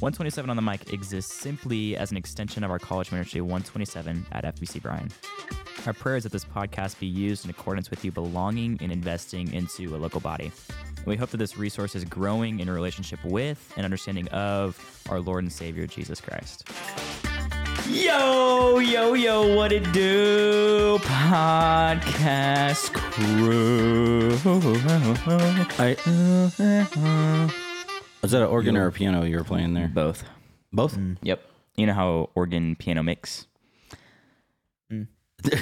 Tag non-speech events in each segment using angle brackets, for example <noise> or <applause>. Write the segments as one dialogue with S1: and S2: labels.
S1: One twenty seven on the mic exists simply as an extension of our college ministry 127 at FBC Bryan. Our prayer is that this podcast be used in accordance with you belonging and investing into a local body. And we hope that this resource is growing in a relationship with and understanding of our Lord and Savior Jesus Christ. Yo, yo, yo, what it do? Podcast.
S2: I, uh, uh, uh. was that an organ or a piano you were playing there?
S1: Both.
S2: Both? Mm.
S1: Yep. You know how organ piano mix? Mm. <laughs>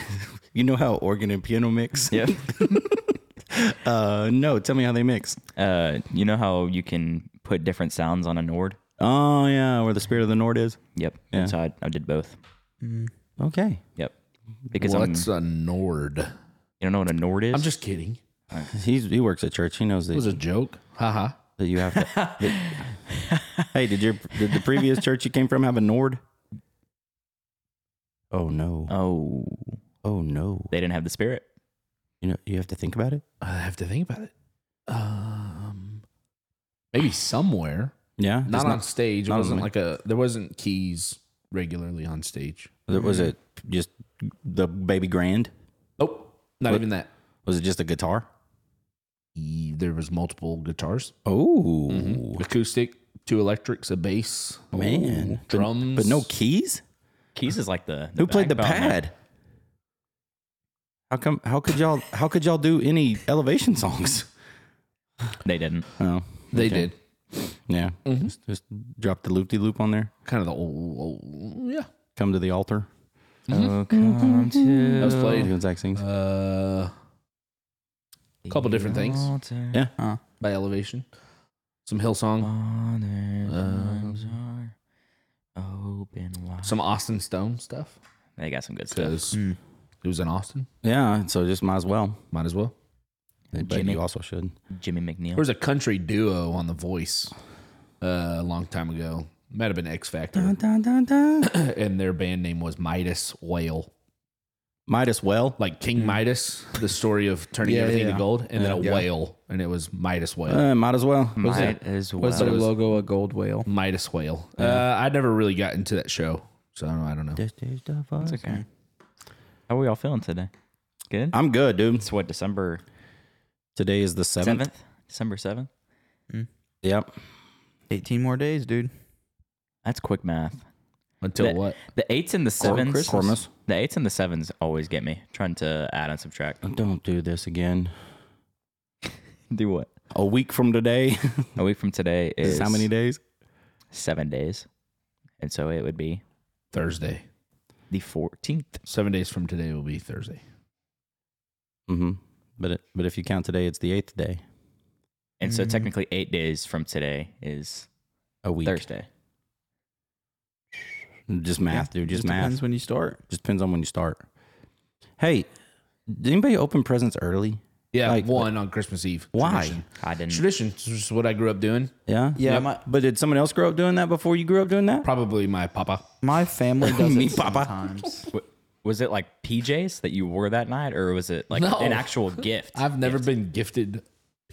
S2: You know how organ and piano mix? <laughs>
S1: Yep. <laughs>
S2: Uh, no, tell me how they mix.
S1: uh, you know how you can put different sounds on a Nord?
S2: Oh, yeah, where the spirit of the Nord is.
S1: Yep.
S2: Yeah.
S1: So I, I did both. Mm.
S2: Okay.
S1: Yep. Because I'm,
S3: What's a Nord?
S1: You don't know what a Nord is?
S3: I'm just kidding. <laughs>
S2: He's, he works at church. He knows that,
S3: It was a joke. Haha.
S2: that you have to. that- <laughs> hey, did your did the previous church you came from have a Nord? Oh no!
S1: oh,
S2: Oh no!
S1: they didn't have the spirit.
S2: You know you have to think about it.
S3: I have to think about it. Um, maybe somewhere,
S2: Yeah,
S3: not
S2: It's
S3: on stage. It
S2: not on
S3: wasn't
S2: the-
S3: like a. There wasn't keys regularly on stage.
S2: Was it just the baby grand?
S3: Nope, not
S2: What?
S3: even that.
S2: Was it just a guitar?
S3: E- There was multiple guitars,
S2: Oh mm-hmm.
S3: acoustic, two electrics, a bass,
S2: man, But-
S3: drums,
S2: but, no keys.
S1: Keys is like the, the
S2: Who played the
S1: backbone there.
S2: pad? How come? How could y'all? How could y'all do any elevation songs?
S1: They didn't.
S2: Oh,
S3: They
S2: okay.
S3: did
S2: Yeah, mm-hmm. just, just drop the loop de loop on there.
S3: kind of the old, old yeah.
S2: Come to the altar.
S1: Oh, come to
S3: That was played.
S2: You know, Zach sings.
S3: Uh, couple different things.
S1: altar.
S2: Yeah.
S3: by Elevation, some Hillsong,
S1: Father's arms are open wide.
S3: some Austin Stone stuff
S1: They got some good stuff.
S3: because it was in Austin.
S2: Yeah, so just might as well.
S3: Might as well.
S2: But
S1: Jimmy.
S2: you also should.
S1: Jimmy McNeil.
S3: There was a country duo on The Voice uh, a long time ago. Might have been X Factor,
S2: Dun, dun, dun. <clears throat>
S3: and their band name was Midas Whale,
S2: Midas as well.
S3: like King Midas, the story of turning
S4: Yeah,
S3: everything
S4: yeah.
S3: to gold, and then a
S4: Yeah.
S3: whale, and it was Midas Whale.
S2: Uh, might as well.
S1: Might as well.
S4: Was their logo a gold whale?
S3: Midas Whale. Uh, I never really got into that show, so I don't, I don't know.
S1: It's okay. How are we all feeling today? Good.
S2: I'm good, dude.
S1: It's what December
S2: Today is the seventh.
S1: seventh. December seventh.
S2: Yep.
S4: 18 more days, dude.
S1: That's quick math.
S3: Until
S1: The-
S3: what?
S1: The eights and the sevens.
S2: Christmas.
S1: The eights and the sevens always get me trying to add and subtract.
S2: Don't do this again. <laughs>
S1: Do what?
S2: A week from today. <laughs>
S1: A week from today
S2: is
S1: is
S2: how many days?
S1: Seven days, and so it would be
S3: Thursday.
S1: the fourteenth.
S3: Seven days from today will be Thursday.
S2: Mm-hmm. But it, but if you count today, it's the eighth day.
S1: And
S2: Mm-hmm.
S1: so technically, eight days from today is
S2: A week.
S1: Thursday.
S2: Just math, dude. Just, math.
S4: depends when you start.
S2: Just depends on when you start. Hey, did anybody open presents early?
S3: Yeah,
S2: Like-
S3: one on Christmas Eve.
S2: Why?
S3: Tradition.
S1: I didn't.
S3: Tradition. It's just what I grew up doing.
S2: Yeah.
S4: Yeah,
S2: Yep.
S4: my-
S2: but did someone else grow up doing that before you grew up doing that?
S3: Probably my papa.
S4: My family <laughs> does
S2: Me,
S4: it
S2: papa.
S4: sometimes. <laughs>
S1: W- Was it like PJs that you wore that night, or was it like
S3: No.
S1: an actual gift?
S3: I've never been gifted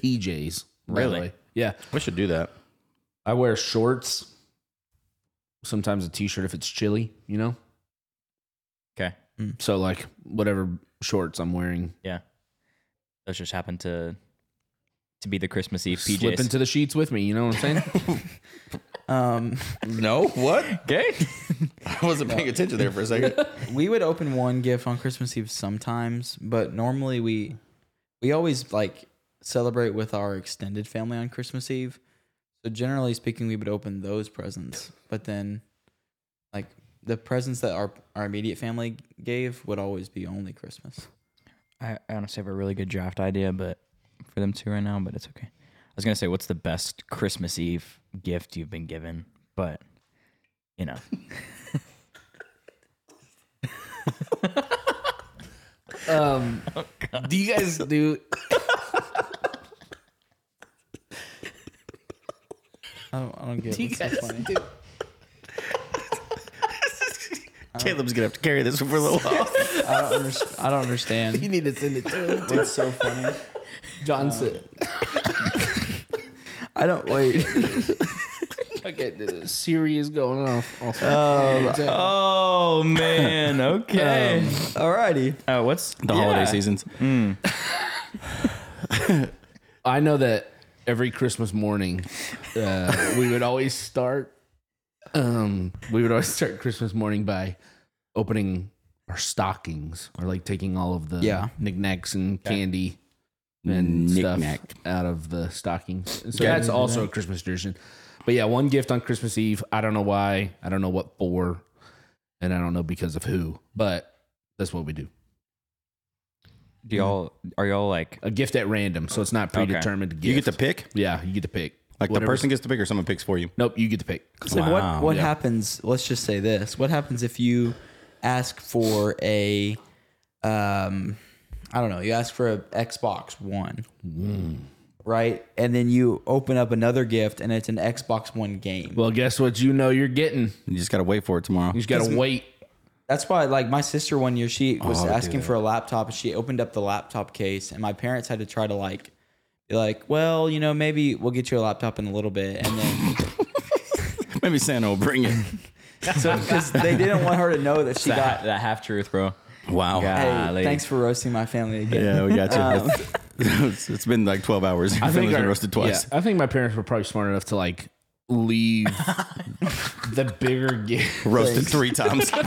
S3: PJs. by the
S1: Really?
S3: Yeah.
S2: We should do that.
S3: I wear shorts. Sometimes a t-shirt if it's chilly, you know?
S1: Okay,
S3: So like whatever shorts I'm wearing.
S1: yeah, those just happened to to be the Christmas Eve PJs.
S3: Slip into the sheets with me, you know what I'm saying? <laughs>
S4: Um, <laughs>
S2: No, what?
S1: okay, <laughs>
S2: I wasn't paying attention there for a second.
S4: we would open one gift on Christmas Eve sometimes, but normally we we always like celebrate with our extended family on Christmas Eve. So generally speaking, we would open those presents, but then like the presents that our our immediate family gave would always be only Christmas.
S1: I, I honestly have a really good draft idea, but for them two right now, but it's okay. I was gonna say, what's the best Christmas Eve gift you've been given? But you know, <laughs>
S3: um <laughs> do you guys do
S4: I don't, I don't get
S3: do you
S4: what's so funny.
S3: do <laughs>
S2: Caleb's gonna have to carry this for a little while.
S4: I don't understand. I don't understand.
S3: You need to send it to him.
S4: It's so funny.
S3: Johnson. said,
S4: I don't wait.
S3: "Okay, the Siri is going off." Also.
S1: Oh man. <laughs> Okay.
S4: Alrighty.
S1: uh, what's
S2: The holiday seasons.
S3: I know that every Christmas morning, uh, we would always start. Um, we would always start Christmas morning by opening our stockings, or like taking all of the
S4: Yeah.
S3: knickknacks and candy and stuff
S2: Knick-knack.
S3: out of the stockings. And so
S2: Okay.
S3: that's also a Christmas tradition. But yeah, one gift on Christmas Eve. I don't know why. I don't know what for, and I don't know because of who. But that's what we do.
S1: Do y'all are y'all like
S3: A gift at random, so it's not
S1: Okay.
S3: predetermined. Gift.
S2: You get to pick.
S3: Yeah, you get to pick.
S2: Like the
S3: Whatever-
S2: person gets to pick, or someone picks for you.
S3: Nope, you get to pick.
S4: So
S2: Wow.
S4: what what
S3: Yeah.
S4: happens? Let's just say this: What happens if you ask for a, um, I don't know, you ask for a Xbox One, right? And then you open up another gift, and it's an Xbox One game.
S3: Well, guess what? You know you're getting.
S2: You just gotta wait for it tomorrow.
S3: You just gotta wait.
S4: That's why, like my sister one year, she was
S2: I would do
S4: asking
S2: that.
S4: for a laptop, and she opened up the laptop case, and my parents had to try to like, be like, well, you know, maybe we'll get you a laptop in a little bit, and then <laughs>
S2: Maybe Santa will bring it. <laughs>
S4: so because they didn't want her to know that she
S1: that,
S4: got.
S1: that half truth, bro?
S2: Wow.
S4: Hey, thanks for roasting my family again.
S2: Yeah, we got you.
S4: Um,
S2: it's, <laughs> it's been like twelve hours. Your
S3: I think
S2: family's been roasted twice.
S3: yeah, I think my parents were probably smart enough to like leave <laughs> the bigger gift.
S2: Roasted three times. <laughs>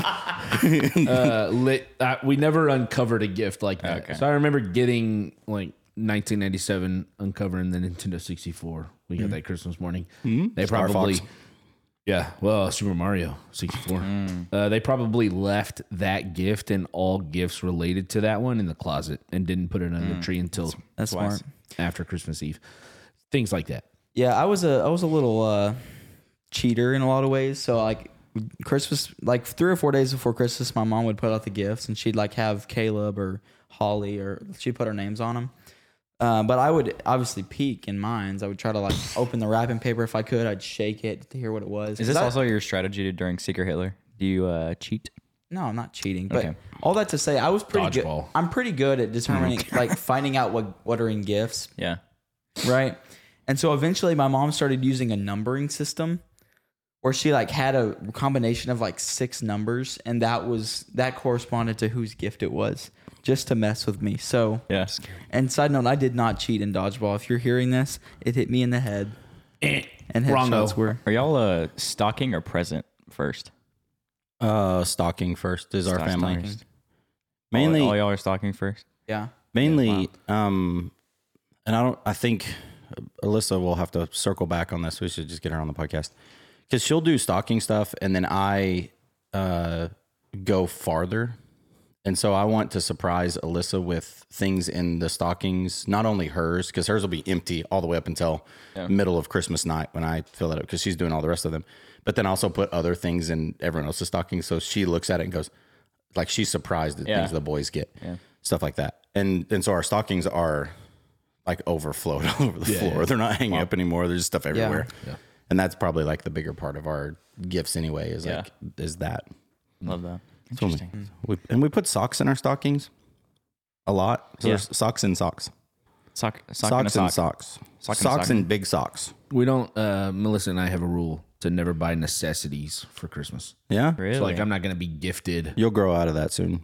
S3: Uh, lit. Uh, we never uncovered a gift like that.
S1: Okay.
S3: So I remember getting like 1997 uncovering the Nintendo 64. We got that Christmas morning. They
S2: Star
S3: probably.
S2: Fox.
S3: Yeah, well, Super Mario 64. Uh, they probably left that gift and all gifts related to that one in the closet and didn't put it under the tree until
S4: That's
S1: Twice.
S4: smart.
S3: after Christmas Eve. Things like that.
S4: Yeah, I was a I was a little uh, cheater in a lot of ways. So like Christmas, like three or four days before Christmas, my mom would put out the gifts, and she'd like have Caleb or Holly or she'd put our names on them. Uh, but I would obviously peek in mines. I would try to like <laughs> open the wrapping paper if I could. I'd shake it to hear what it was.
S1: Is this
S4: I-
S1: also your strategy during Secret Hitler? Do you uh, cheat?
S4: No, I'm not cheating. But
S1: Okay.
S4: all that to say, I was pretty good. I'm pretty good at <laughs> determining, like finding out what what are in gifts.
S1: Yeah.
S4: right? And so eventually my mom started using a numbering system where she like had a combination of like six numbers and that was that corresponded to whose gift it was just to mess with me. So
S1: Yeah.
S4: and side note, I did not cheat in dodgeball. If you're hearing this, it hit me in the head <clears throat> and
S3: Wrongo.
S4: headshots were
S1: Are y'all uh, stocking or present first?
S2: uh, stalking first is our family.
S1: stocking.
S2: Mainly,
S1: all, all y'all are stocking first.
S4: yeah.
S2: mainly, um, and I don't. I think Alyssa will have to circle back on this. We should just get her on the podcast because she'll do stocking stuff, and then I uh, go farther. And so I want to surprise Alyssa with things in the stockings, not only hers, because hers will be empty all the way up until middle of Christmas night when I fill it up, because she's doing all the rest of them. But then also put other things in everyone else's stockings. So she looks at it and goes, like she's surprised at
S1: Yeah.
S2: things the boys get, stuff like that. And and so our stockings are like overflowed <laughs> all over the floor. They're not hanging up anymore. There's stuff everywhere.
S3: Yeah.
S2: And that's probably like the bigger part of our gifts anyway. Is
S1: Yeah.
S2: like is that.
S1: Love that.
S2: So we- we, and we put socks in our stockings a lot. So
S1: Yeah.
S2: there's socks and socks.
S1: Sock, sock
S2: socks
S1: and
S2: and
S1: sock.
S2: socks.
S1: Sock and
S2: socks
S1: sock.
S2: and big socks.
S3: We don't. Uh, Melissa and I have a rule to never buy necessities for Christmas.
S2: Yeah.
S1: Really?
S3: So like, I'm not gonna be gifted.
S2: You'll grow out of that soon.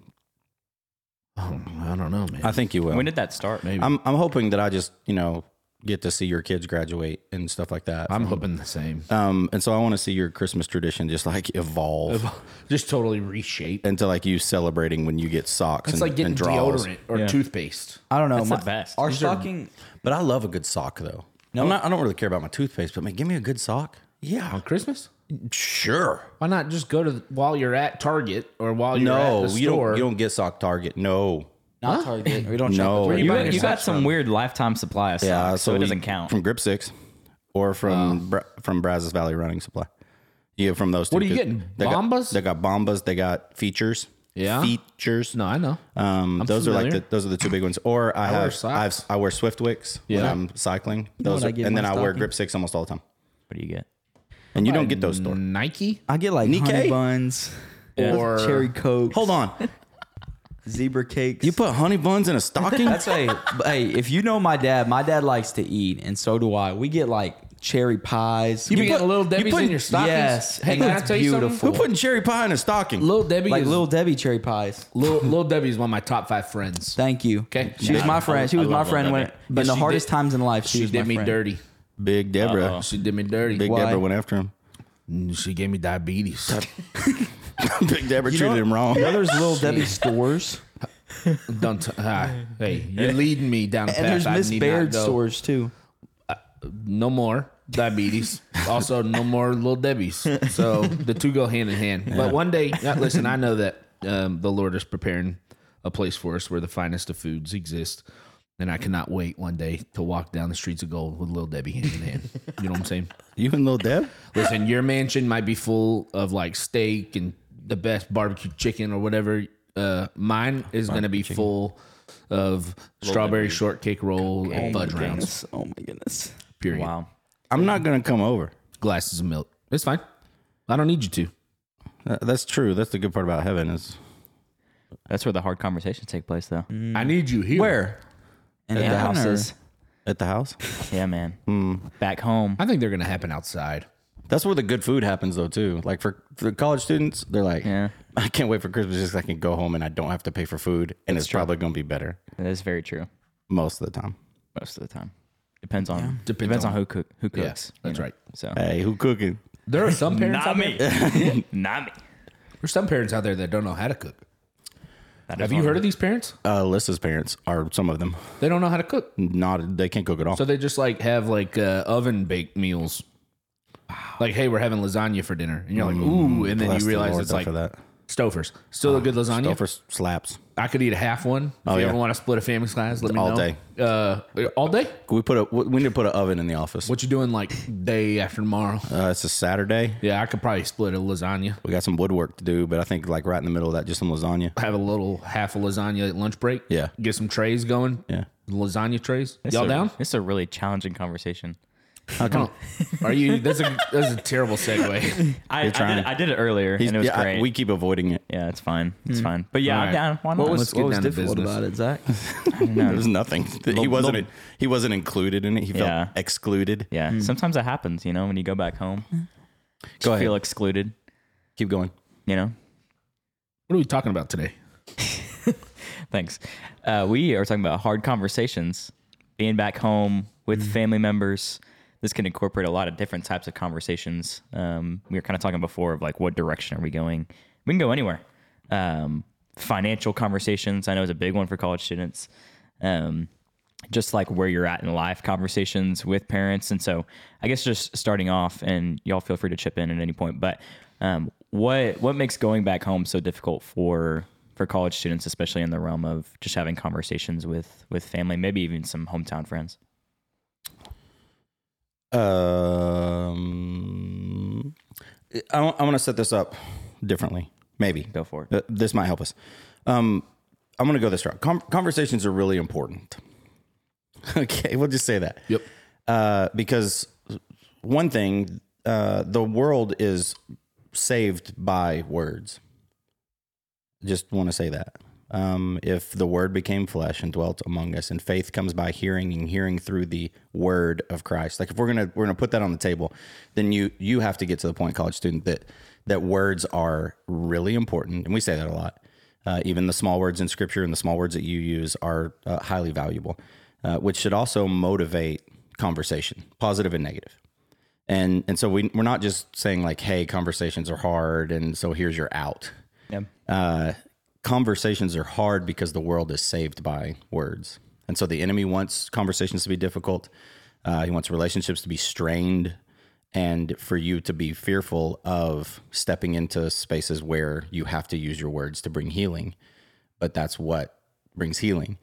S3: Oh, I don't know, man.
S2: I think you will.
S1: when did that start?
S3: Maybe.
S2: I'm I'm hoping that I just, you know, get to see your kids graduate and stuff like that.
S3: I'm hoping the same.
S2: um and so I want to see your Christmas tradition just like evolve
S3: Just totally reshape.
S2: into like you celebrating when you get socks
S3: It's
S2: and,
S3: like getting
S2: and draws.
S3: deodorant or
S1: Yeah.
S3: toothpaste.
S4: I don't know.
S1: That's
S4: my,
S1: the best.
S4: Our
S1: These are-
S4: stocking
S2: But I love a good sock though. No, I'm not, I don't really care about my toothpaste, but man, give me a good sock. Yeah,
S3: On Christmas?
S2: Sure.
S3: Why not just go to the, while you're at Target or while you're
S2: No,
S3: at the
S2: you
S3: store?
S2: don't. You don't get sock Target. No.
S4: not Target. We don't
S2: No.
S4: shop at
S1: You,
S3: you
S1: got, you got some
S3: from?
S1: weird lifetime supply of
S2: Yeah,
S1: socks, so, it
S2: we-
S1: doesn't count.
S2: from Grip Six or from Bra- from Brazos Valley Running Supply. You get from those. Two
S3: What are you
S2: 'cause
S3: getting?
S2: They got,
S3: Bombas?
S2: they got bombas. They got Feetures.
S3: Yeah?
S2: Feetures.
S3: No, I know.
S2: Um,
S3: I'm
S2: those are like the, those are the two big ones. Or I,
S3: wear
S2: have I
S3: socks.
S2: have I wear Swiftwicks when
S3: Yeah.
S2: I'm cycling. Those
S4: what I
S2: are, and then
S4: my
S2: I wear? Grip Six almost all the time.
S1: what do you get?
S2: And you don't get those stores.
S3: Nike.
S4: I get like
S2: Nikkei?
S4: honey buns <laughs>
S3: or
S4: cherry coke,
S2: Hold on. <laughs>
S4: zebra cakes.
S2: You put honey buns in a stocking? <laughs>
S4: That's a hey. If you know my dad, my dad likes to eat, and so do I. We get like cherry pies.
S3: You, be
S2: put-
S3: getting little Debbie.
S2: you
S3: Debbie's
S2: put-
S3: in your stockings.
S4: yes,
S3: hey,
S4: and
S3: can I
S4: that's
S3: tell you something?
S4: beautiful.
S2: Who putting cherry pie in a stocking?
S3: Little Debbie
S4: like
S3: is
S4: little Debbie cherry pies.
S3: little, little Debbie is one of my top five friends.
S4: Thank you.
S3: Okay.
S4: she was
S3: Yeah.
S4: my friend. She
S1: I
S4: was my
S1: love
S4: friend when
S1: Debbie.
S3: But
S4: in the
S3: she
S4: hardest
S3: did-
S4: times in life. She,
S3: She
S4: was my
S3: did me
S4: friend.
S3: dirty.
S2: Big Deborah.
S3: She did me dirty.
S2: Big
S4: Why?
S2: Deborah went after him.
S3: She gave me diabetes. <laughs>
S2: Big Deborah
S4: You
S2: treated
S4: know-
S2: him wrong.
S4: You know, there's little Debbie stores,
S3: Don't t- ah, hey, you're <laughs> leading me down a path
S4: and there's Miss Baird stores too.
S3: No more diabetes. <laughs> also, no more little Debbie's. So the two go hand in hand. But one day, uh, listen, I know that um, the Lord is preparing a place for us where the finest of foods exist. And I cannot wait one day to walk down the streets of gold with little Debbie hand in hand. You know what I'm saying?
S2: You and little Deb?
S3: Listen, your mansion might be full of like steak and the best barbecue chicken or whatever. Uh, mine is going to be full of strawberry shortcake roll and fudge rounds.
S4: Oh my goodness.
S3: Period.
S1: Wow.
S2: I'm not going to come over.
S3: Glasses of milk. It's fine. I don't need you to.
S2: That- That's true. That's the good part about heaven is
S1: That's where the hard conversations take place, though.
S3: I need you here.
S4: Where? In
S1: At the
S4: heaven or-
S1: houses.
S2: at the house.
S1: Yeah, man. Hmm. Back home.
S3: I think they're going to happen outside.
S2: That's where the good food happens, though, too. Like for, for college students, they're like,
S1: Yeah. <laughs>
S2: I can't wait for Christmas just so I can go home and I don't have to pay for food. And it's probably going to be better
S1: That is very true.
S2: most of the time.
S1: Most of the time. Depends on
S3: Depends
S1: depends,
S3: on-
S1: on, who cook who
S3: Yeah,
S1: cooks. you
S3: that's
S1: know?
S3: right.
S1: So
S2: Hey, who cooking?
S3: There are some <laughs> parents out
S1: not me.
S3: there. <laughs>
S1: not me.
S3: There's some parents out there that don't know how to cook.
S1: That
S3: Have you heard of these parents?
S2: Uh, Alyssa's parents are some of them.
S3: They don't know how to cook.
S2: Not they can't cook at all.
S3: So they just like have like uh, oven baked meals. Like, hey, we're having lasagna for dinner, and you're like, ooh, and then
S2: Bless
S3: you
S2: the
S3: realize
S2: Lord,
S3: it's
S2: though,
S3: like
S2: for that.
S3: Stouffer's. Still a good lasagna.
S2: Stouffer slaps.
S3: I could eat a half one. If
S2: Oh,
S3: you
S2: yeah.
S3: ever want to split a family size, let me
S2: All
S3: know.
S2: day.
S3: Uh, all day.
S2: We put a we need to put an oven in the office.
S3: What you doing like day after tomorrow?
S2: Uh, it's a Saturday.
S3: Yeah, I could probably split a lasagna.
S2: We got some woodwork to do, but I think like right in the middle of that, just some lasagna.
S3: Have a little half a lasagna at lunch break.
S2: Yeah.
S3: Get some trays going.
S2: Yeah.
S3: Lasagna trays.
S1: It's
S3: Y'all
S1: a-
S3: down?
S1: It's a really challenging conversation.
S2: How come?
S3: Are you? That's a that's a terrible segue. <laughs>
S1: I, I, did, it- I did it earlier
S2: He's-
S1: and it was
S2: yeah, I-
S1: great.
S2: we keep avoiding it.
S1: Yeah, it's fine. It's fine. But yeah,
S3: All
S1: I'm
S3: right.
S1: down. Why not?
S3: What was-
S4: What's,
S3: get
S4: what was
S3: down to
S4: difficult
S3: business.
S4: about it, Zach? <laughs>
S2: There's nothing. he wasn't. he wasn't included in it. He felt
S1: Yeah.
S2: excluded.
S1: yeah, sometimes that happens. You know, when you go back home,
S2: Go
S1: you
S2: ahead.
S1: feel excluded.
S2: Keep going.
S1: You know.
S3: What are we talking about today? <laughs>
S1: Thanks. Uh, we are talking about hard conversations, being back home with
S2: Mm-hmm.
S1: family members. This can incorporate a lot of different types of conversations. Um, we were kind of talking before of like what direction are we going? We can go anywhere. Um, financial conversations, I know, is a big one for college students. Um, just like where you're at in life conversations with parents. And so I guess just starting off and y'all feel free to chip in at any point, but um, what what makes going back home so difficult for for college students, especially in the realm of just having conversations with with family, maybe even some hometown friends?
S2: Um, I, I want to set this up differently. Maybe
S1: Go for it.
S2: Uh, this might help us. Um, I'm going to go this route. Com- conversations are really important. <laughs> okay, we'll just say that.
S3: Yep.
S2: Uh, because one thing, uh, the world is saved by words. Just want to say that. Um, if the word became flesh and dwelt among us, and faith comes by hearing, and hearing through the word of Christ. Like if we're gonna we're gonna put that on the table, then you you have to get to the point, college student, that that words are really important, and we say that a lot. Uh, even the small words in Scripture and the small words that you use are uh, highly valuable, uh, which should also motivate conversation, positive and. And and so we we're not just saying like, hey, conversations are hard, and so here's your out.
S1: Yeah.
S2: Uh, conversations are hard because the world is saved by words, and so the enemy wants conversations to be difficult. Uh, he wants relationships to be strained, and for you to be fearful of stepping into spaces where you have to use your words to bring healing. But that's what brings healing.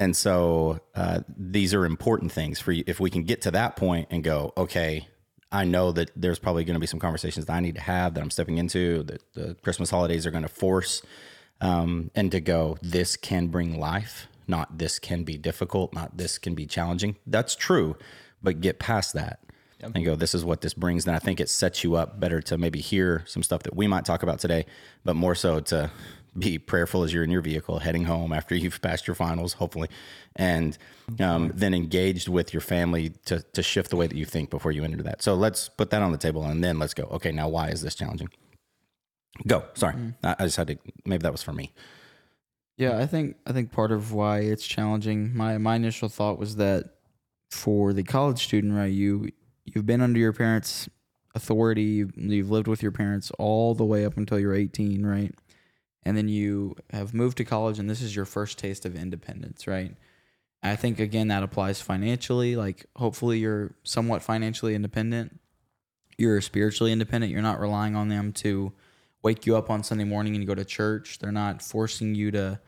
S2: And so uh, these are important things for you. If we can get to that point and go, okay, I know that there's probably going to be some conversations that I need to have that I'm stepping into that the Christmas holidays are going to force, um, and to go, this can bring life, not this can be difficult, not this can be challenging. That's true, but get past that. and go, this is what this brings. Then I think it sets you up better to maybe hear some stuff that we might talk about today, but more so to be prayerful as you're in your vehicle heading home after <laughs> you've passed your finals, hopefully, and um, then engaged with your family to, to shift the way that you think before you enter that. So let's put that on the table and then let's go. Okay, now why is this challenging? Go. Sorry, I, I just had to. Maybe that was for me.
S4: Yeah, I think I think part of why it's challenging. My my initial thought was that for the college student, right, you you've been under your parents' authority, you've, you've lived with your parents all the way up until you're 18, right? And then you have moved to college and this is your first taste of independence, right? I think again that applies financially, like hopefully you're somewhat financially independent. You're spiritually independent. You're not relying on them to wake you up on Sunday morning and you go to church. They're not forcing you to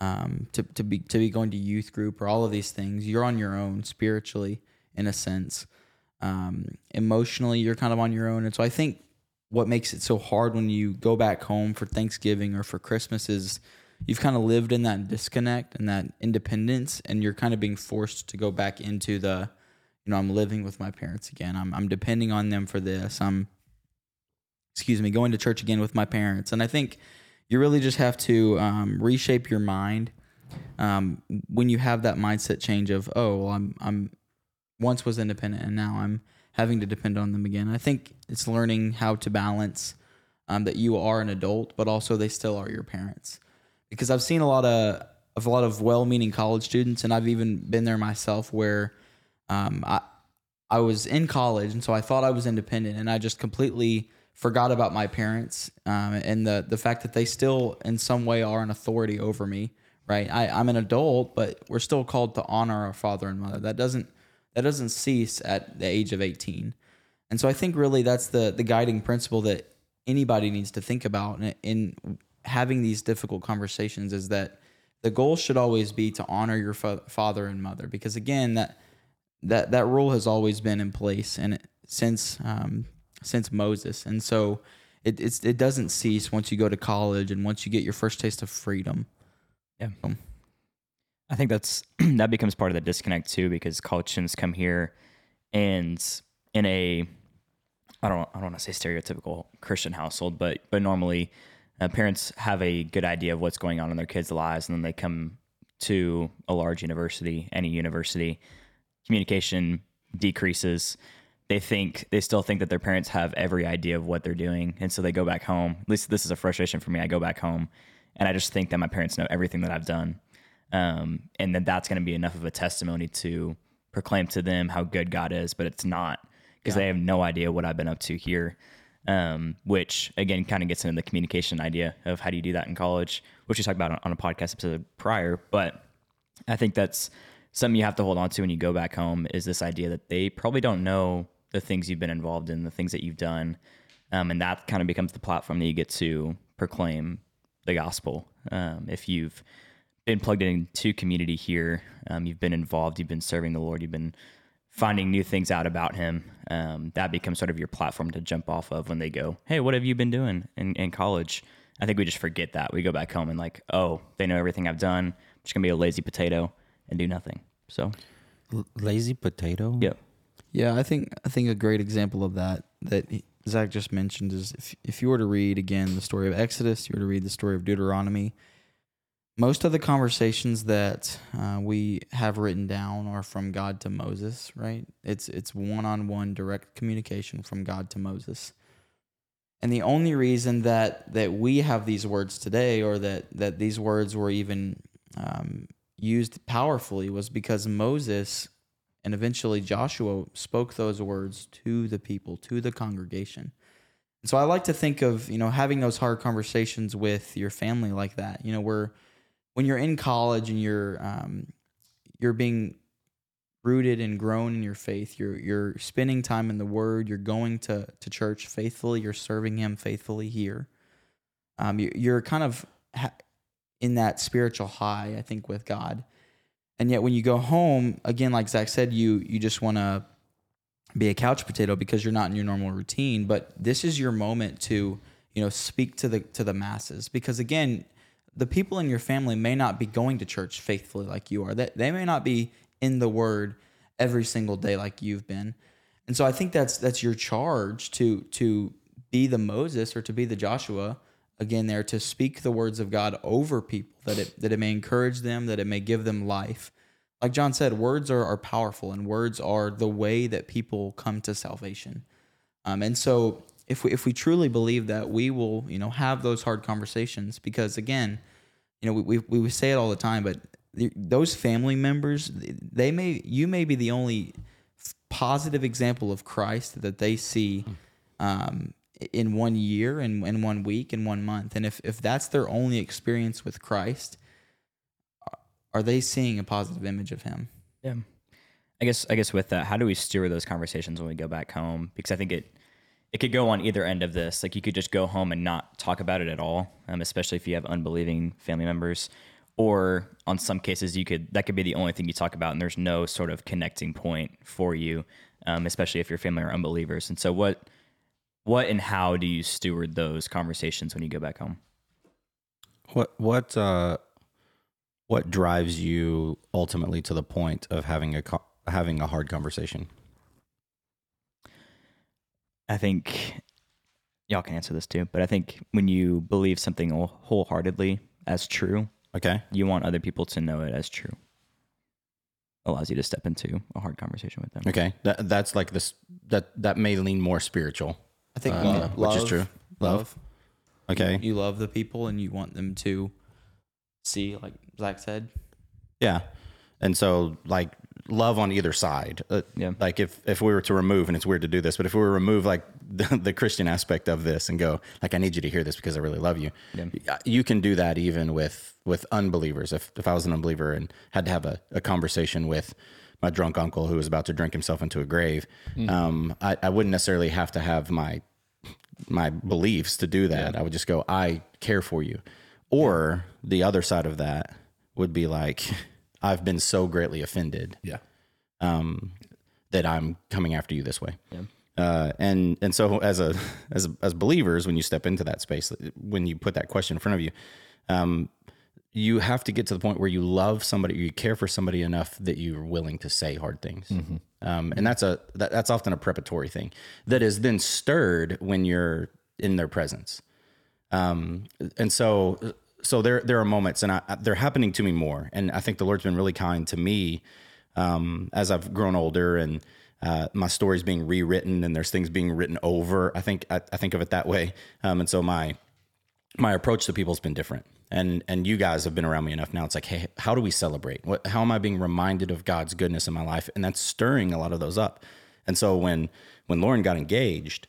S4: um, to to be to be going to youth group or all of these things. You're on your own spiritually, in a sense. Um, emotionally, you're kind of on your own, and so I think what makes it so hard when you go back home for Thanksgiving or for Christmas is you've kind of lived in that disconnect and that independence, and you're kind of being forced to go back into the, you know, I'm living with my parents again. I'm I'm depending on them for this. I'm excuse me, going to church again with my parents. And I think you really just have to um, reshape your mind um, when you have that mindset change of, oh, well, I'm I'm once was independent and now I'm having to depend on them again. I think it's learning how to balance um, that you are an adult, but also they still are your parents. Because I've seen a lot of of a lot of well-meaning college students, and I've even been there myself, where um, I I was in college, and so I thought I was independent, and I just completely forgot about my parents um, and the the fact that they still in some way are an authority over me. Right, I, I'm an adult, but we're still called to honor our father and mother. That doesn't that doesn't cease at the age of 18. And so I think really that's the the guiding principle that anybody needs to think about in, in having these difficult conversations is that the goal should always be to honor your fa- father and mother because again that that that rule has always been in place and it, since um, since Moses, and so it it's, it doesn't cease once you go to college and once you get your first taste of freedom.
S1: Yeah. I think that's <clears throat> that becomes part of the disconnect too, because college students come here and in a I don't I don't want to say stereotypical Christian household, but but normally uh, parents have a good idea of what's going on in their kids' lives, and then they come to a large university, any university, communication decreases. They think they still think that their parents have every idea of what they're doing, and so they go back home. At least this is a frustration for me. I go back home, and I just think that my parents know everything that I've done, um, and that that's going to be enough of a testimony to proclaim to them how good God is. But it's not because they have no idea what I've been up to here. Um, which again kind of gets into the communication idea of how do you do that in college, which we talked about on, on a podcast episode prior. But I think that's something you have to hold on to when you go back home is this idea that they probably don't know the things you've been involved in, the things that you've done. Um, and that kind of becomes the platform that you get to proclaim the gospel. Um, if you've been plugged into community here, um, you've been involved, you've been serving the Lord, you've been finding new things out about Him. Um, that becomes sort of your platform to jump off of when they go, "Hey, what have you been doing in, in college?" I think we just forget that. We go back home and like, "Oh, they know everything I've done. I'm just gonna be a lazy potato and do nothing." So,
S2: L- lazy potato.
S1: yeah,
S4: Yeah, I think I think a great example of that that Zach just mentioned is if if you were to read again the story of Exodus, you were to read the story of Deuteronomy. Most of the conversations that uh, we have written down are from God to Moses, right? It's it's one on one direct communication from God to Moses. And the only reason that that we have these words today, or that that these words were even um, used powerfully, was because Moses and eventually Joshua spoke those words to the people, to the congregation. And so I like to think of, you know, having those hard conversations with your family like that. You know, where when you're in college and you're um, you're being rooted and grown in your faith, you're you're spending time in the Word, you're going to to church faithfully, you're serving Him faithfully here. Um, you, you're kind of ha- in that spiritual high, I think, with God. And yet when you go home, again, like Zach said, you you just want to be a couch potato because you're not in your normal routine. But this is your moment to, you know, speak to the to the masses. Because again, the people in your family may not be going to church faithfully like you are. That they may not be in the word every single day like you've been. And so I think that's that's your charge to to be the Moses or to be the Joshua again there to speak the words of God over people that it that it may encourage them, that it may give them life. Like John said, words are, are powerful and words are the way that people come to salvation. Um, and so if we if we truly believe that, we will, you know, have those hard conversations because again, you know, we, we, we say it all the time, but those family members, they may you may be the only positive example of Christ that they see um, in one year and in one week in one month. And if if that's their only experience with Christ, are they seeing a positive image of Him?
S1: Yeah. I guess I guess with that, how do we steer those conversations when we go back home? Because I think it it could go on either end of this. Like you could just go home and not talk about it at all, um, especially if you have unbelieving family members. Or on some cases, you could that could be the only thing you talk about, and there's no sort of connecting point for you, um, especially if your family are unbelievers. And so, what what and how do you steward those conversations when you go back home?
S2: What what uh, what drives you ultimately to the point of having a co- having a hard conversation?
S1: I think y'all can answer this too, but I think when you believe something wholeheartedly as true,
S2: Okay.
S1: you want other people to know it as true. Allows you to step into a hard conversation with them.
S2: Okay. That that's like this that that may lean more spiritual.
S4: I think
S2: Uh,
S4: love,
S2: which is true.
S4: Love.
S2: Okay.
S4: You love the people and you want them to see, like Zach said.
S2: Yeah. And so like love on either side. Uh,
S1: Yeah.
S2: Like if if we were to remove and it's weird to do this, but if we were to remove like <laughs> the, the Christian aspect of this and go like I need you to hear this because I really love you.
S1: Yeah.
S2: You can do that even with with unbelievers. If if I was an unbeliever and had to have a, a conversation with my drunk uncle who was about to drink himself into a grave, um, I, I wouldn't necessarily have to have my my beliefs to do that. I would just go, I care for you. Or the other side of that would be like, <laughs> I've been so greatly offended
S3: Yeah.
S2: um, that I'm coming after you this way.
S1: Yeah.
S2: Uh, and and so as a <laughs> as as believers, when you step into that space, when you put that question in front of you, um, you have to get to the point where you love somebody, you care for somebody enough that you're willing to say hard things. Um, and that's a that, that's often a preparatory thing that is then stirred when you're in their presence. Um, and so so there there are moments, and I, they're happening to me more. And I think the Lord's been really kind to me um, as I've grown older and uh, my story's being rewritten and there's things being written over. I think I, I think of it that way. Um, and so my my approach to people has been different. And and you guys have been around me enough now. It's like, hey, how do we celebrate? What how am I being reminded of God's goodness in my life? And that's stirring a lot of those up. And so when when Lauren got engaged,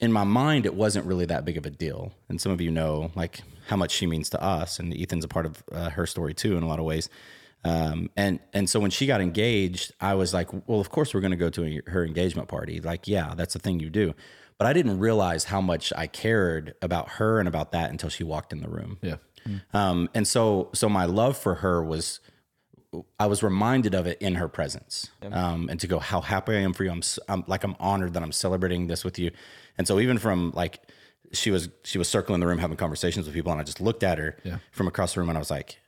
S2: in my mind, it wasn't really that big of a deal. And some of you know like how much she means to us, and Ethan's a part of uh, her story too in a lot of ways. Um, and and so when she got engaged, I was like, well, of course we're going to go to her engagement party. Like, yeah, that's the thing you do. But I didn't realize how much I cared about her and about that until she walked in the room.
S3: Yeah.
S2: Um, and so so my love for her was I was reminded of it in her presence. Um, and to go how happy I am for you. I'm, I'm like I'm honored that I'm celebrating this with you. And so even from like she was she was circling the room having conversations with people and I just looked at her
S3: Yeah.
S2: from across the room and I was like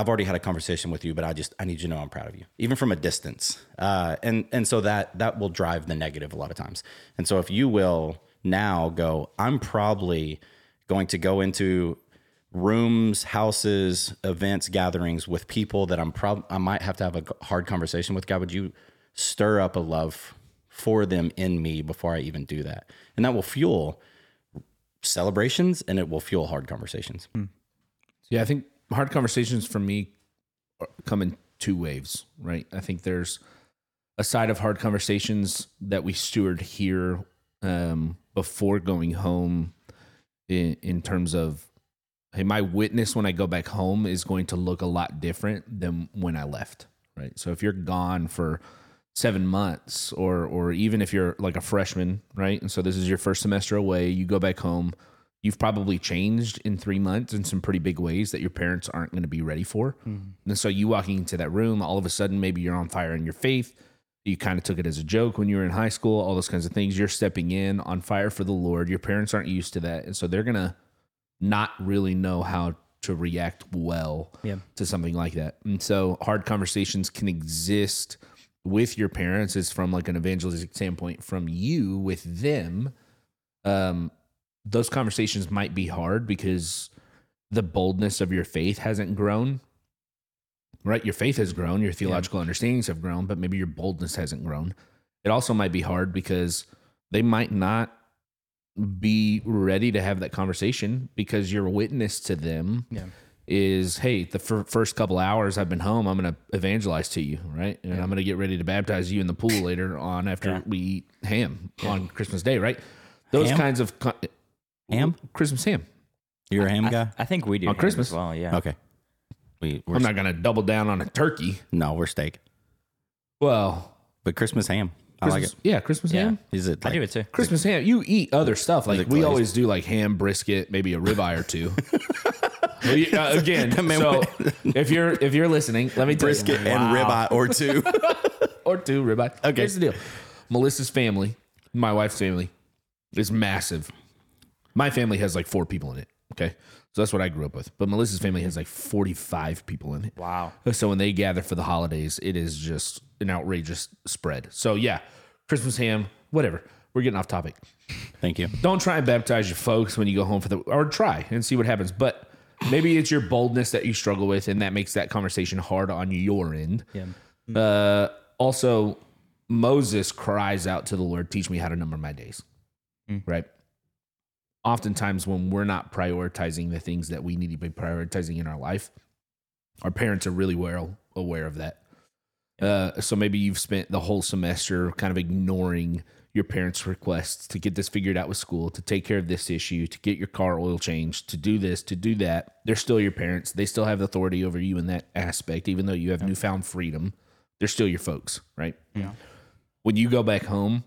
S2: I've already had a conversation with you, but I just I need you to know I'm proud of you, even from a distance. Uh, and and so that that will drive the negative a lot of times. And so if you will now go, I'm probably going to go into rooms, houses, events, gatherings with people that I'm prob I might have to have a hard conversation with. God, would you stir up a love for them in me before I even do that? And that will fuel celebrations and it will fuel hard conversations.
S3: Yeah, I think hard conversations for me come in two waves, right? I think there's a side of hard conversations that we steward here um, before going home in, in terms of, hey, my witness when I go back home is going to look a lot different than when I left, right? So if you're gone for seven months or or even if you're like a freshman right and so this is your first semester away you go back home you've probably changed in three months in some pretty big ways that your parents aren't going to be ready for. And so you walking into that room all of a sudden maybe you're on fire in your faith. You kind of took it as a joke when you were in high school all those kinds of things. You're stepping in on fire for the lord. Your parents aren't used to that. And so they're going to not really know how to react well
S1: Yeah.
S3: to something like that. And so hard conversations can exist with your parents is from like an evangelistic standpoint from you with them. Um those conversations might be hard because the boldness of your faith hasn't grown right? Your faith has grown your theological understandings have grown but maybe your boldness hasn't grown. It also might be hard because they might not be ready to have that conversation because your witness to them
S1: Yeah.
S3: is hey the fir- first couple hours i've been home i'm going to evangelize to you right? And i'm going to get ready to baptize you in the pool <laughs> later on after
S1: Yeah.
S3: we eat ham on christmas day right? Those
S2: Ham?
S3: kinds of co-
S2: Ham?
S3: christmas ham
S2: You're a ham
S1: I,
S2: guy?
S1: I think we do
S3: On
S1: ham
S3: Christmas?
S1: as well. Yeah.
S2: Okay. We, we're
S3: i'm not going to double down on a turkey
S2: no, we're steak,
S3: well
S2: but Christmas ham. I like
S3: Christmas,
S2: it.
S3: yeah christmas
S1: Yeah.
S3: ham
S2: Is it?
S1: I
S2: Like,
S1: do it too.
S3: christmas ham you eat other stuff like we
S2: glazed?
S3: always do like ham brisket maybe a ribeye or two Well, uh, again <laughs>
S2: Man,
S3: so if you're if you're listening let me tell
S2: brisket
S3: you
S2: and ribeye or two. <laughs>
S3: or two ribeye.
S2: Okay.
S3: Here's the deal. Melissa's family, my wife's family, is massive. My family has like four people in it. Okay. So that's what I grew up with. But Melissa's family has like 45 people in it.
S1: Wow.
S3: So when they gather for the holidays, it is just an outrageous spread. So yeah, Christmas ham, whatever. We're getting off topic.
S2: Thank you.
S3: Don't try and baptize your folks when you go home for the, or try and see what happens. But maybe it's your boldness that you struggle with, and that makes that conversation hard on your end.
S1: Yeah.
S3: Uh, also, Moses cries out to the Lord, "Teach me how to number my days."
S1: Mm.
S3: Right. Oftentimes, when we're not prioritizing the things that we need to be prioritizing in our life, our parents are really well aware of that. Uh, so maybe you've spent the whole semester kind of ignoring your parents' requests to get this figured out with school, to take care of this issue, to get your car oil changed, to do this, to do that. They're still your parents. They still have authority over you in that aspect, even though you have newfound freedom. They're still your folks, right?
S1: Yeah.
S3: When you go back home,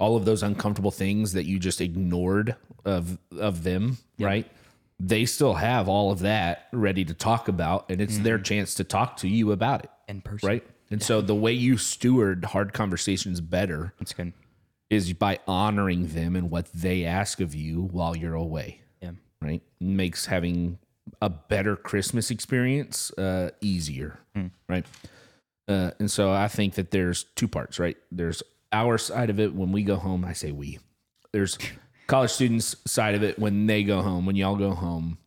S3: all of those uncomfortable things that you just ignored of of them, right? They still have all of that ready to talk about, and it's their chance to talk to you about it
S1: In person.
S3: right? And so the way you steward hard conversations better
S1: That's good.
S3: is by honoring them and what they ask of you while you're away,
S1: Yeah.
S3: right? Makes having a better Christmas experience uh, easier, right? Uh, and so I think that there's two parts, right? There's our side of it when we go home. I say we. There's college students' side of it when they go home, when y'all go home,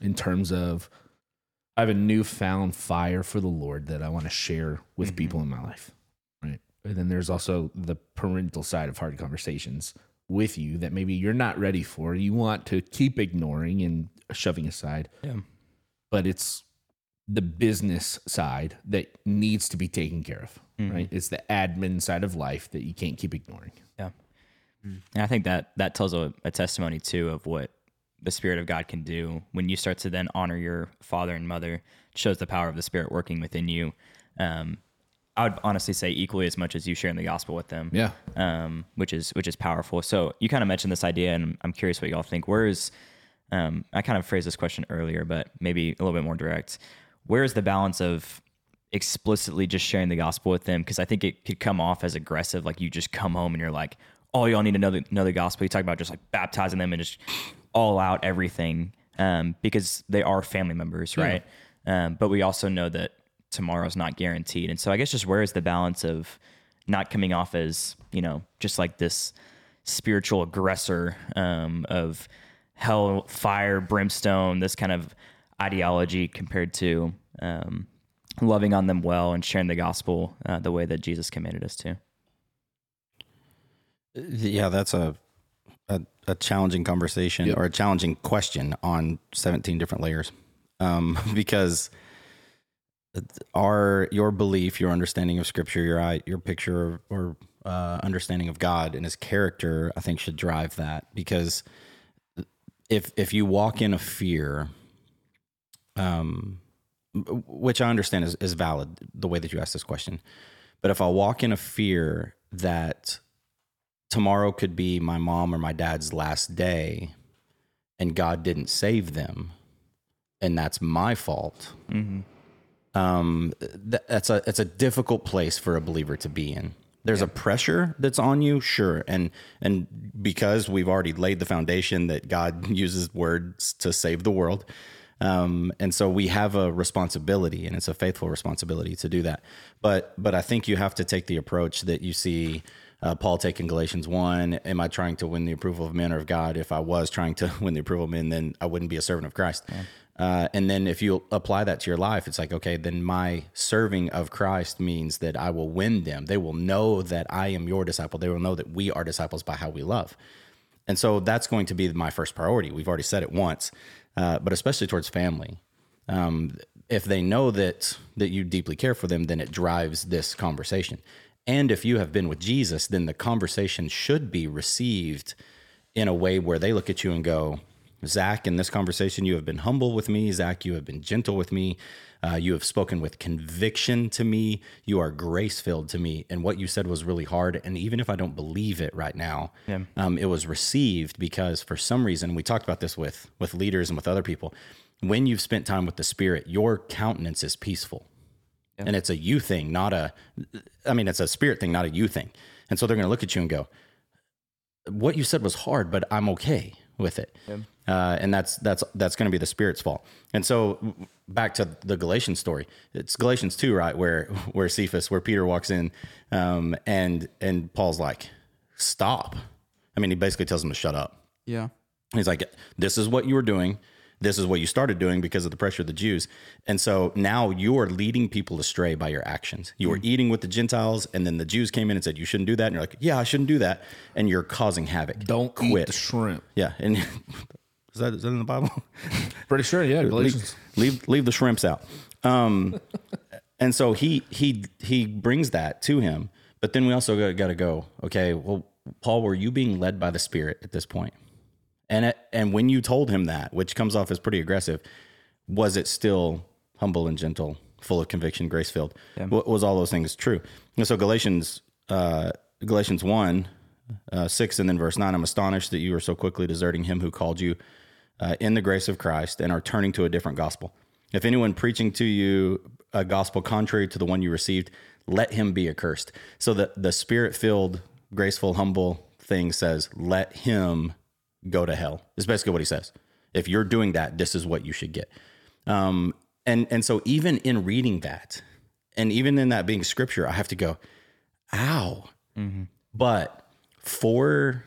S3: in terms of I have a newfound fire for the Lord that I want to share with mm-hmm. people in my life. Right. And then there's also the parental side of hard conversations with you that maybe you're not ready for. You want to keep ignoring and shoving aside,
S1: Yeah.
S3: but it's the business side that needs to be taken care of. Right. It's the admin side of life that you can't keep ignoring.
S1: Yeah. And I think that that tells a, a testimony too of what the Spirit of God can do when you start to then honor your father and mother. It shows the power of the Spirit working within you. Um, I would honestly say equally as much as you sharing the gospel with them.
S3: Yeah.
S1: um, which is which is powerful. So you kind of mentioned this idea, and I'm curious what y'all think. Where is um, I kind of phrased this question earlier, but maybe a little bit more direct. Where is the balance of explicitly just sharing the gospel with them? Because I think it could come off as aggressive, like you just come home and you're like, "Oh, y'all need to know the, gospel." You talk about just like baptizing them and just all out everything, um, because they are family members, right? Um, but we also know that tomorrow's not guaranteed, and so I guess just where is the balance of not coming off as you know just like this spiritual aggressor um, of hell, fire, brimstone, this kind of ideology compared to um, loving on them well and sharing the gospel uh, the way that Jesus commanded us to.
S2: Yeah, that's a a, a challenging conversation
S3: Yep.
S2: or a challenging question on 17 different layers. Um, <laughs> because our your belief, your understanding of scripture, your your picture or uh, understanding of God and his character, I think should drive that because if if you walk in a fear, um, which I understand is, is valid the way that you asked this question, but if I walk in a fear that tomorrow could be my mom or my dad's last day and God didn't save them and that's my fault. Um, th- that's a it's a difficult place for a believer to be in. There's a pressure that's on you, sure, and and because we've already laid the foundation that God <laughs> uses words to save the world, Um, and so we have a responsibility, and it's a faithful responsibility to do that. But but I think you have to take the approach that you see uh, Paul take in Galatians one. Am I trying to win the approval of men or of God? If I was trying to <laughs> win the approval of men, then I wouldn't be a servant of Christ. Uh, and then if you apply that to your life, it's like, okay, then my serving of Christ means that I will win them. They will know that I am your disciple. They will know that we are disciples by how we love. And so that's going to be my first priority. We've already said it once, uh, but especially towards family. Um, if they know that that you deeply care for them, then it drives this conversation. And if you have been with Jesus, then the conversation should be received in a way where they look at you and go, Zach, in this conversation, you have been humble with me. Zach, you have been gentle with me. Uh, you have spoken with conviction to me. You are grace filled to me. And what you said was really hard. And even if I don't believe it right now,
S1: Yeah.
S2: um, it was received because for some reason, we talked about this with, with leaders and with other people. When you've spent time with the Spirit, your countenance is peaceful. And it's a you thing, not a, I mean, it's a spirit thing, not a you thing. And so they're going to look at you and go, what you said was hard, but I'm okay with it. Uh, and that's that's that's going to be the spirit's fault. And so back to the Galatians story, it's Galatians two, right, where where Cephas, where Peter walks in, um, and and Paul's like, stop. I mean, he basically tells him to shut up.
S4: Yeah.
S2: He's like, this is what you were doing. This is what you started doing because of the pressure of the Jews. And so now you are leading people astray by your actions. You were eating with the Gentiles, and then the Jews came in and said, you shouldn't do that. And you're like, yeah, I shouldn't do that. And you're causing havoc.
S3: Don't
S2: quit.
S3: eat the shrimp.
S2: Yeah. And <laughs> is that, is that in the Bible? <laughs>
S3: Pretty sure, yeah. Galatians.
S2: leave, leave leave the shrimps out. Um, <laughs> and so he he he brings that to him, but then we also got to go. Okay, well, Paul, were you being led by the Spirit at this point? And it, and when you told him that, which comes off as pretty aggressive, was it still humble and gentle, full of conviction, grace filled? Was all those things true? And so Galatians uh, Galatians one. Uh, six and then verse nine. I'm astonished that you are so quickly deserting him who called you uh, in the grace of Christ and are turning to a different gospel. If anyone preaching to you a gospel contrary to the one you received, let him be accursed. So the, the spirit filled, graceful, humble thing says, let him go to hell. Is basically what he says. If you're doing that, this is what you should get. Um, and and so even in reading that, and even in that being scripture, I have to go, ow. But for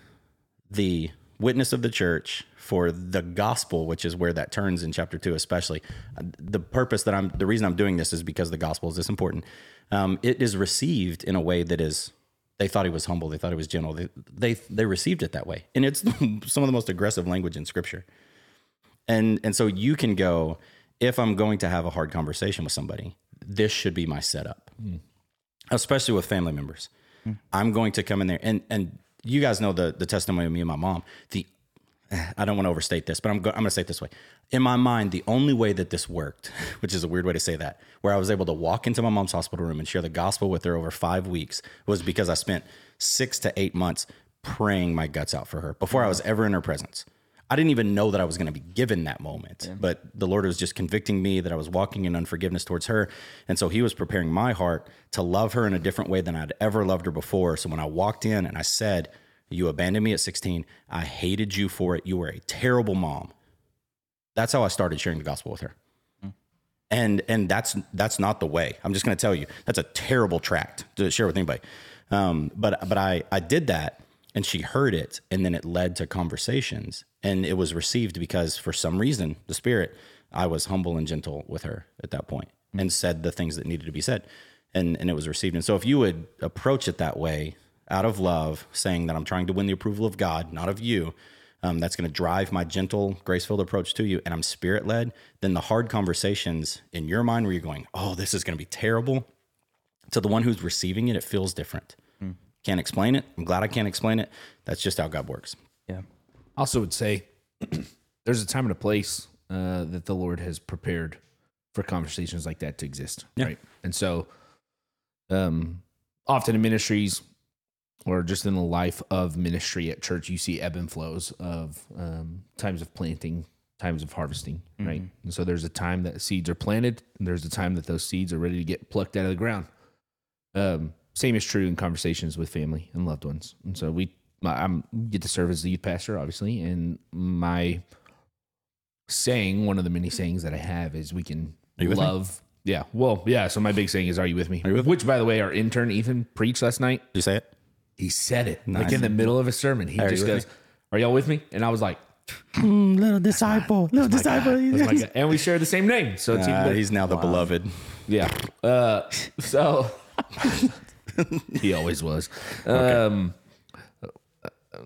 S2: the witness of the church for the gospel which is where that turns in chapter 2 especially. The purpose that i'm the reason i'm doing this is because the gospel is this important. Um, it is received in a way that is they thought he was humble they thought he was gentle. They they, they received it that way. And it's <laughs> some of the most aggressive language in scripture. And and so you can go if i'm going to have a hard conversation with somebody this should be my setup. Especially with family members. I'm going to come in there and and you guys know the the testimony of me and my mom. The I don't want to overstate this, but I'm, go- I'm going to say it this way. In my mind, the only way that this worked, <laughs> which is a weird way to say that, where I was able to walk into my mom's hospital room and share the gospel with her over five weeks was because I spent six to eight months praying my guts out for her before I was ever in her presence. I didn't even know that I was going to be given that moment, but the Lord was just convicting me that I was walking in unforgiveness towards her. And so He was preparing my heart to love her in a different way than I'd ever loved her before. So when I walked in and I said, You abandoned me at 16, I hated you for it. You were a terrible mom. That's how I started sharing the gospel with her. And and that's that's not the way. I'm just going to tell you that's a terrible tract to share with anybody. Um, but but I I did that, and she heard it, and then it led to conversations, and it was received because for some reason the spirit I was humble and gentle with her at that point, and said the things that needed to be said, and and it was received. And so if you would approach it that way, out of love, saying that I'm trying to win the approval of God, not of you, um, that's going to drive my gentle, grace filled approach to you, and I'm spirit led, then the hard conversations in your mind where you're going, oh, this is going to be terrible, to the one who's receiving it, it feels different. Can't explain it. I'm glad I can't explain it. That's just how God works.
S1: Yeah.
S3: also would say <clears throat> there's a time and a place uh, that the Lord has prepared for conversations like that to exist.
S2: Yeah.
S3: Right. And so um, often in ministries or just in the life of ministry at church, you see ebb and flows of um, times of planting, times of harvesting. Right. And so there's a time that seeds are planted, and there's a time that those seeds are ready to get plucked out of the ground. Um, same is true in conversations with family and loved ones. And so we, I'm get to serve as the youth pastor, obviously, and my saying, one of the many sayings that I have is we can
S2: with me?
S3: love. Yeah. Well, yeah. So my big saying is, "Are you with me?"
S2: Are you with me?
S3: Which, by the way, our intern Ethan preached last night.
S2: Did you say it?
S3: He said it like in the middle of a sermon. He
S2: Are
S3: just
S2: you with
S3: goes, "Are y'all with me?" And I was like,
S2: little disciple, <laughs> little
S3: "My God, that's my <laughs> God." and we share the same name, so it's
S2: Uh,
S3: better.
S2: he's now the beloved.
S3: Yeah. Uh, so <laughs> he always was. Um,
S2: I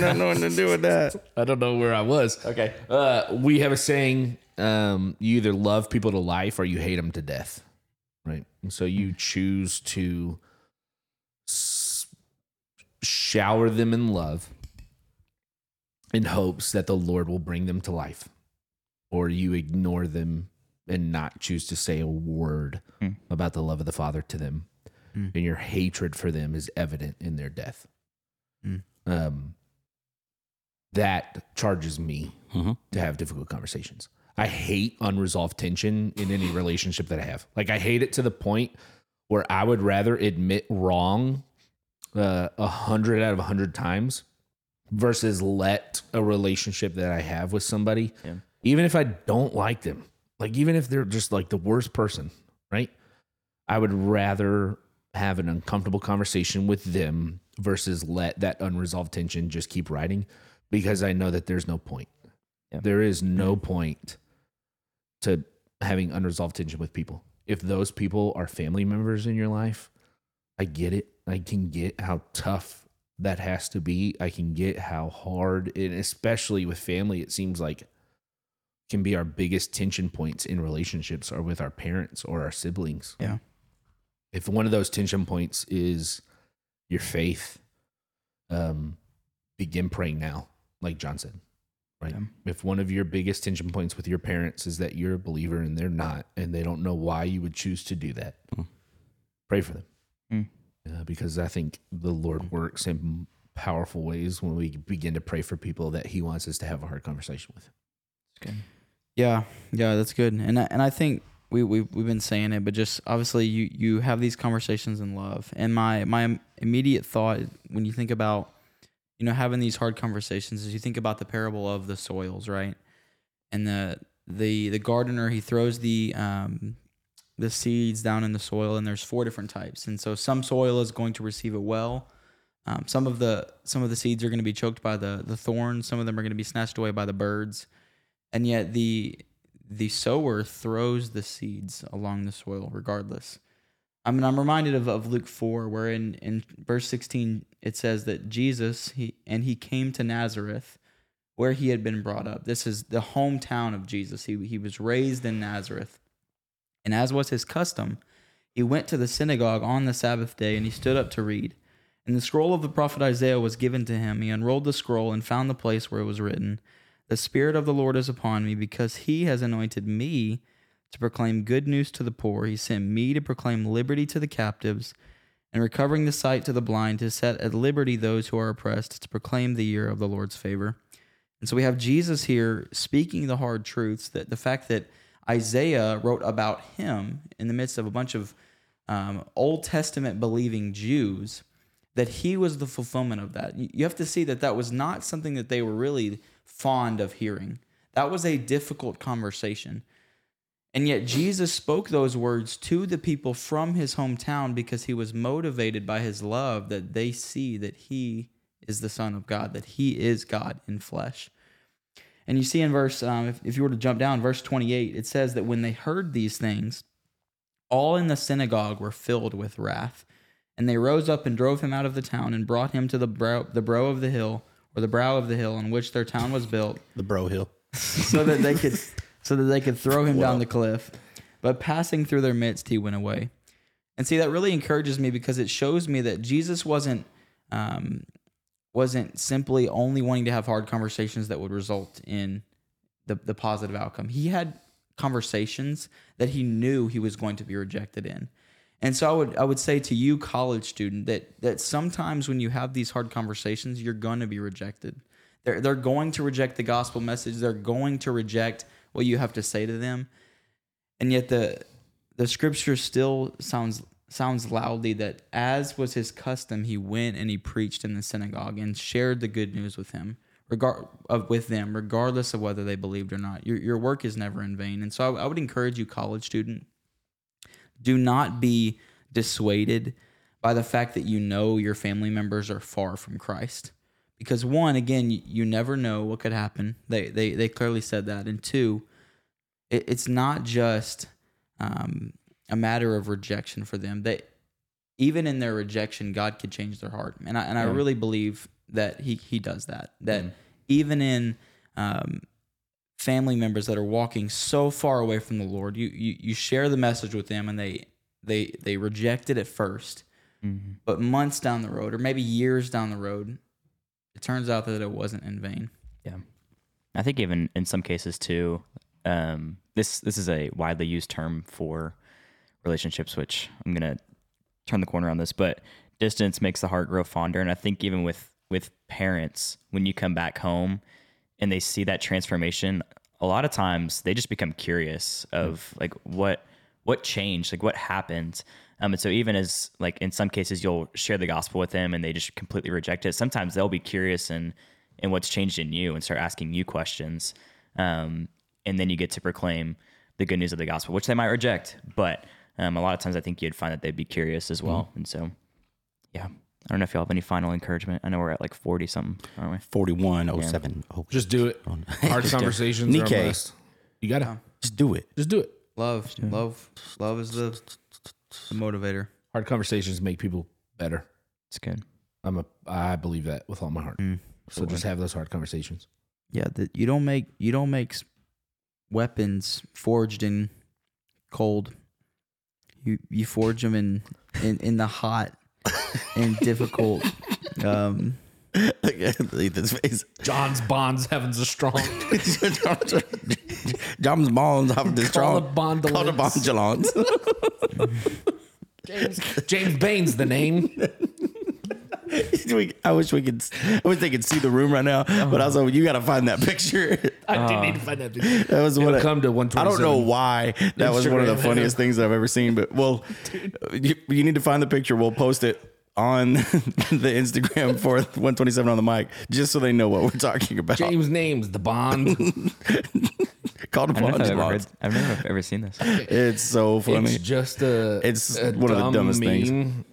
S2: don't know what to do with that.
S3: I don't know where I was.
S2: Okay.
S3: Uh, we have a saying: um, you either love people to life or you hate them to death, right? And so you choose to s- shower them in love in hopes that the Lord will bring them to life, or you ignore them and not choose to say a word
S1: Hmm.
S3: about the love of the Father to them,
S4: Hmm.
S3: and your hatred for them is evident in their death.
S4: Hmm.
S3: Um, that charges me
S2: Mhm.
S3: to have difficult conversations. I hate unresolved tension in any relationship that I have. Like I hate it to the point where I would rather admit wrong uh, a hundred out of a hundred times versus let a relationship that I have with somebody,
S1: Yeah.
S3: even if I don't like them, like even if they're just like the worst person, right? I would rather have an uncomfortable conversation with them versus let that unresolved tension just keep riding because I know that there's no point.
S1: Yeah.
S3: There is no point to having unresolved tension with people. If those people are family members in your life, I get it. I can get how tough that has to be. I can get how hard, and especially with family, it seems like can be our biggest tension points in relationships are with our parents or our siblings.
S4: Yeah.
S3: If one of those tension points is your faith, um, begin praying now, like John said. Right.
S4: Yeah.
S3: If one of your biggest tension points with your parents is that you're a believer and they're not, and they don't know why you would choose to do that,
S2: Mm.
S3: pray for them.
S1: Mm.
S3: Because I think the Lord works in powerful ways when we begin to pray for people that He wants us to have a hard conversation with. Okay.
S4: Yeah, yeah, that's good. And I, and I think we we we've been saying it, but just obviously you you have these conversations in love. And my my immediate thought when you think about you know having these hard conversations is you think about the parable of the soils, right? And the the the gardener he throws the um the seeds down in the soil and there's four different types. And so some soil is going to receive it well. Um, some of the some of the seeds are going to be choked by the the thorns. Some of them are going to be snatched away by the birds and yet the the sower throws the seeds along the soil regardless. I mean, I'm reminded of, of Luke 4, where in, in verse 16 it says that Jesus he and he came to Nazareth, where he had been brought up. This is the hometown of Jesus. He he was raised in Nazareth, and as was his custom, he went to the synagogue on the Sabbath day and he stood up to read. And the scroll of the prophet Isaiah was given to him. He unrolled the scroll and found the place where it was written. The Spirit of the Lord is upon me because he has anointed me to proclaim good news to the poor. He sent me to proclaim liberty to the captives and recovering the sight to the blind, to set at liberty those who are oppressed, to proclaim the year of the Lord's favor. And so we have Jesus here speaking the hard truths that the fact that Isaiah wrote about him in the midst of a bunch of um, Old Testament believing Jews, that he was the fulfillment of that. You have to see that that was not something that they were really fond of hearing. That was a difficult conversation. And yet Jesus spoke those words to the people from his hometown because he was motivated by his love that they see that he is the Son of God, that he is God in flesh. And you see in verse, um, if, if you were to jump down, verse 28, it says that when they heard these things, all in the synagogue were filled with wrath. And they rose up and drove him out of the town and brought him to the brow, the brow of the hill, or the brow of the hill on which their town was built,
S2: The bro hill. <laughs>
S4: so that they could so that they could throw him down the cliff. But passing through their midst, he went away. And see, that really encourages me because it shows me that Jesus wasn't um, wasn't simply only wanting to have hard conversations that would result in the the positive outcome. He had conversations that he knew he was going to be rejected in. And so I would I would say to you college student that that sometimes when you have these hard conversations you're going to be rejected. They're they're going to reject the gospel message. They're going to reject what you have to say to them. And yet the the scripture still sounds sounds loudly that as was his custom he went and he preached in the synagogue and shared the good news with him regard of with them, regardless of whether they believed or not. Your your work is never in vain. And so I, I would encourage you, college student, do not be dissuaded by the fact that you know your family members are far from Christ. Because one, again, you, you never know what could happen. They they they clearly said that. And two, it, it's not just um, a matter of rejection for them. They even in their rejection, God could change their heart, and I and I really believe that he he does that. That even in um, family members that are walking so far away from the Lord, you you you share the message with them, and they they they reject it at 1st but months down the road, or maybe years down the road, it turns out that it wasn't in vain.
S1: Yeah, I think even in some cases too, um, this this is a widely used term for relationships, which I'm gonna turn the corner on this, but distance makes the heart grow fonder, and I think even with with parents, when you come back home and they see that transformation, a lot of times they just become curious of like what what changed, like what happened. Um, and so even as like in some cases you'll share the gospel with them and they just completely reject it. Sometimes they'll be curious and and what's changed in you and start asking you questions. Um, and then you get to proclaim the good news of the gospel, which they might reject. But um, a lot of times I think you'd find that they'd be curious as well. And so, yeah, I don't know if y'all have any final encouragement. I know we're at like 40 something, aren't we?
S2: 4107. Oh, <laughs>
S3: Just do it. Hard conversations are
S2: Nike.
S3: best. You gotta
S2: just do it.
S3: just do it.
S4: Love, love, love is the, the motivator.
S3: Hard conversations make people better.
S1: It's good.
S3: I'm a I believe that with all my heart.
S4: Mm.
S3: so just have those hard conversations.
S4: Yeah, that you don't make you don't make weapons forged in cold. You you forge them in in, in the hot and <laughs> difficult. Um,
S2: Ethan's face.
S3: John's bonds heavens are strong. <laughs>
S2: John's bonds have the
S3: Call
S2: strong.
S3: the bondolins.
S2: Call the bondulons.
S3: James, James Bain's the name. <laughs> <laughs>
S2: We- I wish we could. I wish they could see the room right now. But also, you got to find that picture. <laughs>
S3: I do need to find that. picture. <laughs>
S2: That was
S3: It'll
S2: what I-
S3: come to
S2: I don't know why that was one of the funniest things I've ever seen. But well, you, you need to find the picture. We'll post it on the Instagram for One27 on the mic, just so they know what we're talking about.
S3: James' name's the Bond.
S2: Called
S1: I don't know if I've ever. I've never ever seen this.
S2: It's so funny.
S3: It's just a.
S2: It's
S3: a
S2: one of the
S3: dumb
S2: dumbest things.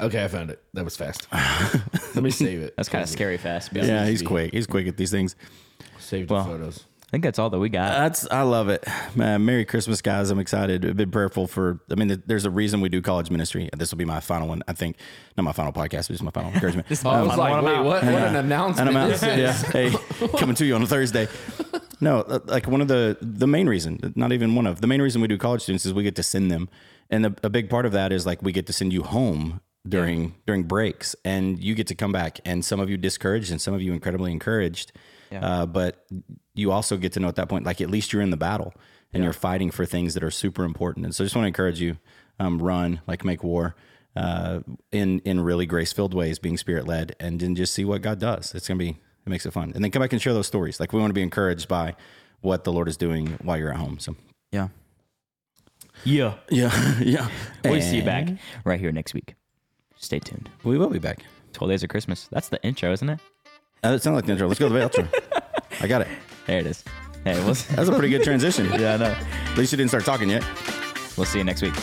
S3: Meme. Okay, I found it. That was fast. <laughs> Let me save it. <laughs>
S1: That's kind of scary fast. to
S2: yeah, he's quick. He's quick at these things.
S3: Saved
S1: Well,
S3: the photos.
S1: I think that's all that we got.
S2: That's I love it, man. Merry Christmas, guys! I'm excited. I've been prayerful for. I mean, there's a reason we do college ministry. This will be my final one. I think not my final podcast, but it's my final <laughs> encouragement.
S3: Oh, I was like,
S1: I'm
S3: wait,
S1: out.
S3: what? What an announcement!
S2: and I'm out.
S3: this is.
S2: Yeah, hey, coming to you on a Thursday. No, uh, like one of the the main reason, not even one of the main reason we do college students is we get to send them, and the, a big part of that is like we get to send you home during during breaks, and you get to come back, and some of you discouraged, and some of you incredibly encouraged. Uh, but you also get to know at that point, like at least you're in the battle and you're fighting for things that are super important. And so, I just want to encourage you, um, run like make war. Uh, in in really grace filled ways, being spirit led, and then just see what God does. It's gonna be it makes it fun, and then come back and share those stories. Like we want to be encouraged by what the Lord is doing while you're at home. So
S4: yeah.
S1: yeah.
S2: yeah, <laughs> yeah,
S1: We'll see you back right here next week. Stay tuned.
S2: We will be back.
S1: 12 days of Christmas. That's the intro, isn't it?
S2: Uh, it sounds like the intro. Let's go to the outro. I got it. <laughs>
S1: There it is. Hey, we'll,
S2: That's a pretty good transition. <laughs>
S1: yeah, I know.
S2: At least you didn't start talking yet.
S1: We'll see you next week.